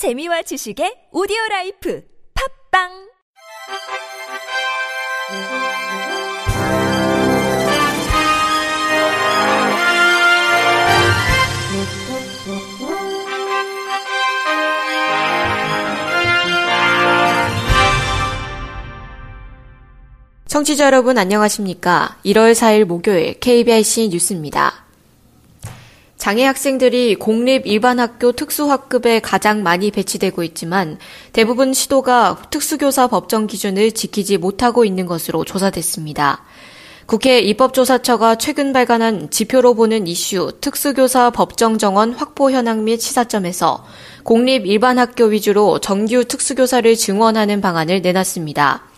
재미와 지식의 오디오 라이프 팝빵 청취자 여러분 안녕하십니까? 1월 4일 목요일 KBIC 뉴스입니다. 장애 학생들이 공립 일반 학교 특수학급에 가장 많이 배치되고 있지만 대부분 시도가 특수교사 법정 기준을 지키지 못하고 있는 것으로 조사됐습니다. 국회 입법조사처가 최근 발간한 지표로 보는 이슈 특수교사 법정 정원 확보 현황 및 시사점에서 공립 일반 학교 위주로 정규 특수교사를 증원하는 방안을 내놨습니다.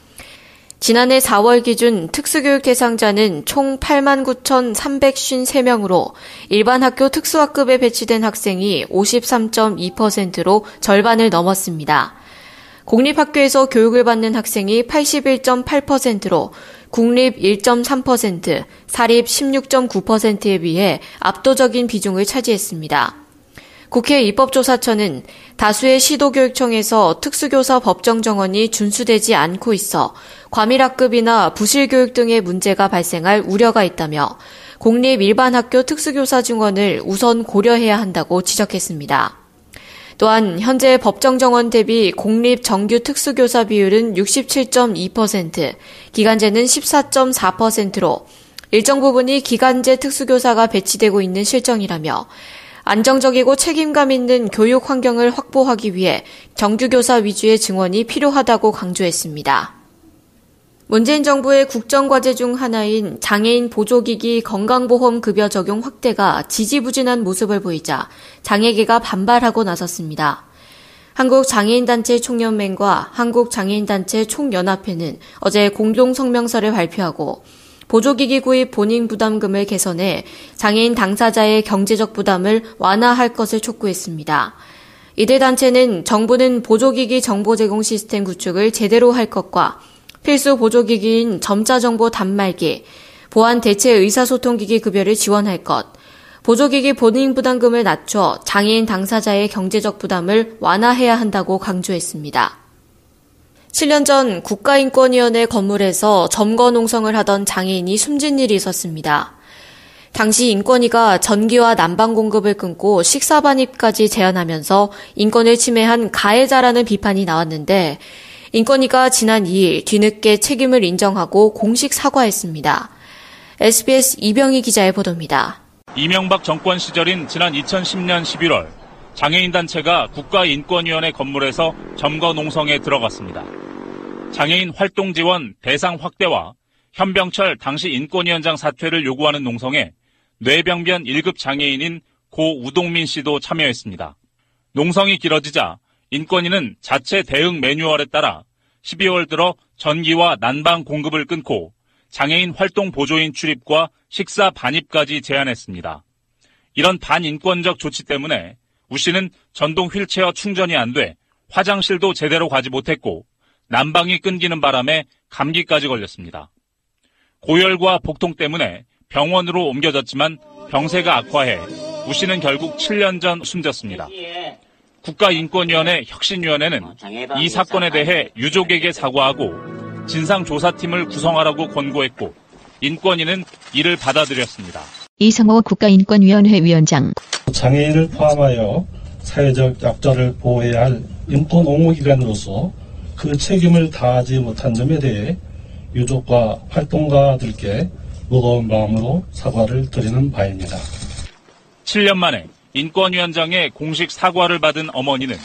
지난해 4월 기준 특수교육 대상자는 총 8만 9,353명으로 일반 학교 특수학급에 배치된 학생이 53.2%로 절반을 넘었습니다. 공립학교에서 교육을 받는 학생이 81.8%로 국립 1.3%, 사립 16.9%에 비해 압도적인 비중을 차지했습니다. 국회 입법조사처는 다수의 시도교육청에서 특수교사 법정 정원이 준수되지 않고 있어 과밀학급이나 부실교육 등의 문제가 발생할 우려가 있다며 공립 일반 학교 특수교사 증원을 우선 고려해야 한다고 지적했습니다. 또한 현재 법정 정원 대비 공립 정규 특수교사 비율은 67.2%, 기간제는 14.4%로 일정 부분이 기간제 특수교사가 배치되고 있는 실정이라며 안정적이고 책임감 있는 교육 환경을 확보하기 위해 정규교사 위주의 증원이 필요하다고 강조했습니다. 문재인 정부의 국정과제 중 하나인 장애인 보조기기 건강보험 급여 적용 확대가 지지부진한 모습을 보이자 장애계가 반발하고 나섰습니다. 한국장애인단체 총연맹과 한국장애인단체 총연합회는 어제 공동성명서를 발표하고 보조기기 구입 본인 부담금을 개선해 장애인 당사자의 경제적 부담을 완화할 것을 촉구했습니다. 이들 단체는 정부는 보조기기 정보 제공 시스템 구축을 제대로 할 것과 필수 보조기기인 점자 정보 단말기, 보안 대체 의사소통기기 급여를 지원할 것, 보조기기 본인 부담금을 낮춰 장애인 당사자의 경제적 부담을 완화해야 한다고 강조했습니다. 7년 전 국가인권위원회 건물에서 점거 농성을 하던 장애인이 숨진 일이 있었습니다. 당시 인권위가 전기와 난방 공급을 끊고 식사 반입까지 제한하면서 인권을 침해한 가해자라는 비판이 나왔는데 인권위가 지난 2일 뒤늦게 책임을 인정하고 공식 사과했습니다. SBS 이병희 기자의 보도입니다. 이명박 정권 시절인 지난 2010년 11월 장애인 단체가 국가인권위원회 건물에서 점거 농성에 들어갔습니다. 장애인 활동 지원 대상 확대와 현병철 당시 인권위원장 사퇴를 요구하는 농성에 뇌병변 1급 장애인인 고 우동민 씨도 참여했습니다. 농성이 길어지자 인권위는 자체 대응 매뉴얼에 따라 12월 들어 전기와 난방 공급을 끊고 장애인 활동 보조인 출입과 식사 반입까지 제한했습니다. 이런 반인권적 조치 때문에 우 씨는 전동 휠체어 충전이 안 돼 화장실도 제대로 가지 못했고 난방이 끊기는 바람에 감기까지 걸렸습니다. 고열과 복통 때문에 병원으로 옮겨졌지만 병세가 악화해 우 씨는 결국 7년 전 숨졌습니다. 국가인권위원회 혁신위원회는 이 사건에 대해 유족에게 사과하고 진상조사팀을 구성하라고 권고했고 인권위는 이를 받아들였습니다. 이성호 국가인권위원회 위원장 장애인을 포함하여 사회적 약자를 보호해야 할 인권 옹호기관으로서 그 책임을 다하지 못한 점에 대해 유족과 활동가들께 무거운 마음으로 사과를 드리는 바입니다. 7년 만에 인권위원장의 공식 사과를 받은 어머니는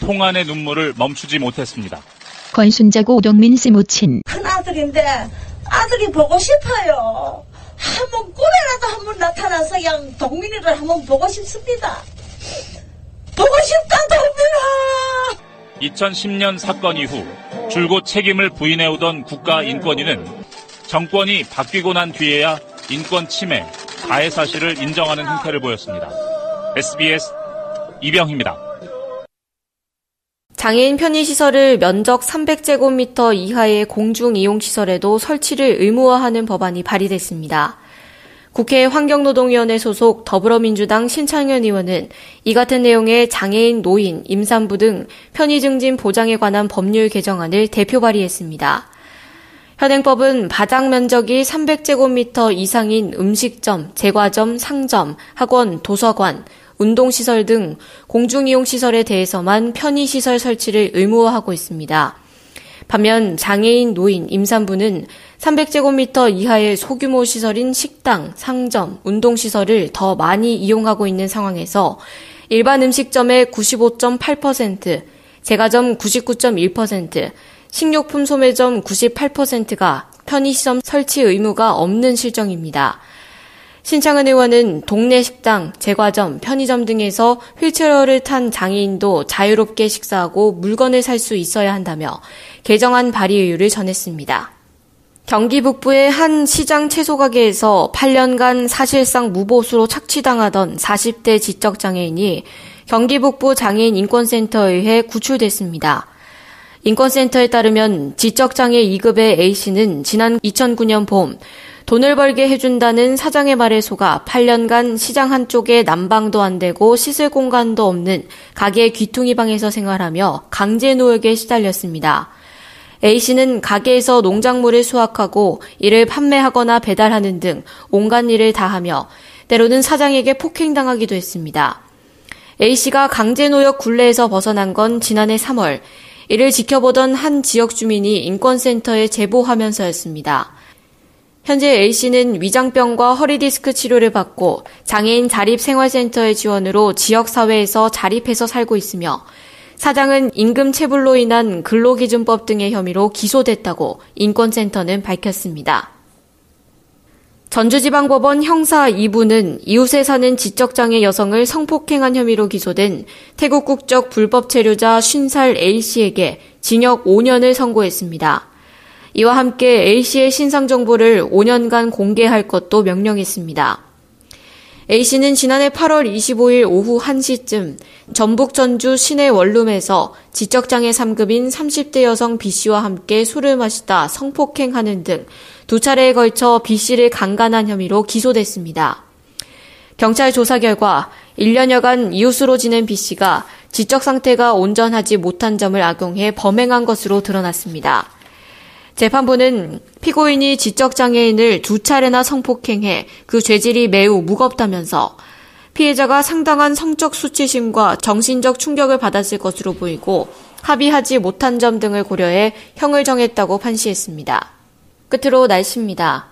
통안의 눈물을 멈추지 못했습니다. 권순자고 오동민 씨 모친 큰 아들인데 아들이 보고 싶어요. 한번 꿈에라도 한번 나타나서 그냥 동민이를 한번 보고 싶습니다. 보고 싶다 동민아. 2010년 사건 이후 줄곧 책임을 부인해오던 국가인권위는 정권이 바뀌고 난 뒤에야 인권 침해, 가해 사실을 인정하는 행태를 보였습니다. SBS 이병희입니다. 장애인 편의시설을 면적 300제곱미터 이하의 공중이용시설에도 설치를 의무화하는 법안이 발의됐습니다. 국회 환경노동위원회 소속 더불어민주당 신창현 의원은 이 같은 내용의 장애인, 노인, 임산부 등 편의 증진 보장에 관한 법률 개정안을 대표 발의했습니다. 현행법은 바닥 면적이 300제곱미터 이상인 음식점, 제과점, 상점, 학원, 도서관, 운동시설 등 공중이용시설에 대해서만 편의시설 설치를 의무화하고 있습니다. 반면 장애인, 노인, 임산부는 300제곱미터 이하의 소규모 시설인 식당, 상점, 운동시설을 더 많이 이용하고 있는 상황에서 일반 음식점의 95.8%, 제과점 99.1%, 식료품 소매점 98%가 편의시설 설치 의무가 없는 실정입니다. 신창은 의원은 동네 식당, 제과점, 편의점 등에서 휠체어를 탄 장애인도 자유롭게 식사하고 물건을 살 수 있어야 한다며 개정안 발의 의유를 전했습니다. 경기 북부의 한 시장 채소 가게에서 8년간 사실상 무보수로 착취당하던 40대 지적장애인이 경기 북부 장애인 인권센터에 의해 구출됐습니다. 인권센터에 따르면 지적장애 2급의 A씨는 지난 2009년 봄 돈을 벌게 해준다는 사장의 말에 속아 8년간 시장 한쪽에 난방도 안 되고 씻을 공간도 없는 가게 귀퉁이 방에서 생활하며 강제 노역에 시달렸습니다. A씨는 가게에서 농작물을 수확하고 이를 판매하거나 배달하는 등 온갖 일을 다하며 때로는 사장에게 폭행당하기도 했습니다. A씨가 강제노역 굴레에서 벗어난 건 지난해 3월 이를 지켜보던 한 지역 주민이 인권센터에 제보하면서였습니다. 현재 A씨는 위장병과 허리디스크 치료를 받고 장애인 자립생활센터의 지원으로 지역사회에서 자립해서 살고 있으며 사장은 임금 체불로 인한 근로기준법 등의 혐의로 기소됐다고 인권센터는 밝혔습니다. 전주지방법원 형사 2부는 이웃에 사는 지적장애 여성을 성폭행한 혐의로 기소된 태국 국적 불법 체류자 50살 A씨에게 징역 5년을 선고했습니다. 이와 함께 A씨의 신상 정보를 5년간 공개할 것도 명령했습니다. A씨는 지난해 8월 25일 오후 1시쯤 전북 전주 시내 원룸에서 지적장애 3급인 30대 여성 B씨와 함께 술을 마시다 성폭행하는 등 두 차례에 걸쳐 B씨를 강간한 혐의로 기소됐습니다. 경찰 조사 결과 1년여간 이웃으로 지낸 B씨가 지적 상태가 온전하지 못한 점을 악용해 범행한 것으로 드러났습니다. 재판부는 피고인이 지적장애인을 두 차례나 성폭행해 그 죄질이 매우 무겁다면서 피해자가 상당한 성적 수치심과 정신적 충격을 받았을 것으로 보이고 합의하지 못한 점 등을 고려해 형을 정했다고 판시했습니다. 끝으로 날씨입니다.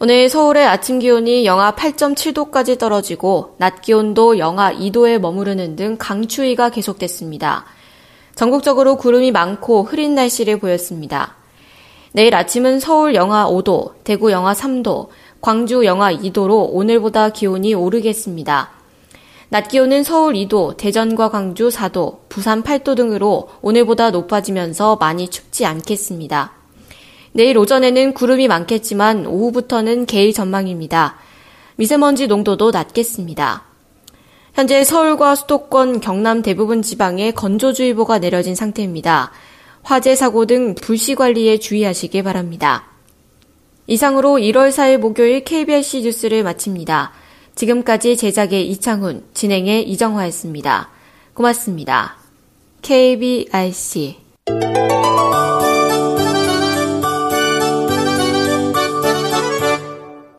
오늘 서울의 아침 기온이 영하 8.7도까지 떨어지고 낮 기온도 영하 2도에 머무르는 등 강추위가 계속됐습니다. 전국적으로 구름이 많고 흐린 날씨를 보였습니다. 내일 아침은 서울 영하 5도, 대구 영하 3도, 광주 영하 2도로 오늘보다 기온이 오르겠습니다. 낮 기온은 서울 2도, 대전과 광주 4도, 부산 8도 등으로 오늘보다 높아지면서 많이 춥지 않겠습니다. 내일 오전에는 구름이 많겠지만 오후부터는 개일 전망입니다. 미세먼지 농도도 낮겠습니다. 현재 서울과 수도권, 경남 대부분 지방에 건조주의보가 내려진 상태입니다. 화재 사고 등 불시 관리에 주의하시기 바랍니다. 이상으로 1월 4일 목요일 KBRC 뉴스를 마칩니다. 지금까지 제작의 이창훈, 진행의 이정화였습니다. 고맙습니다. KBRC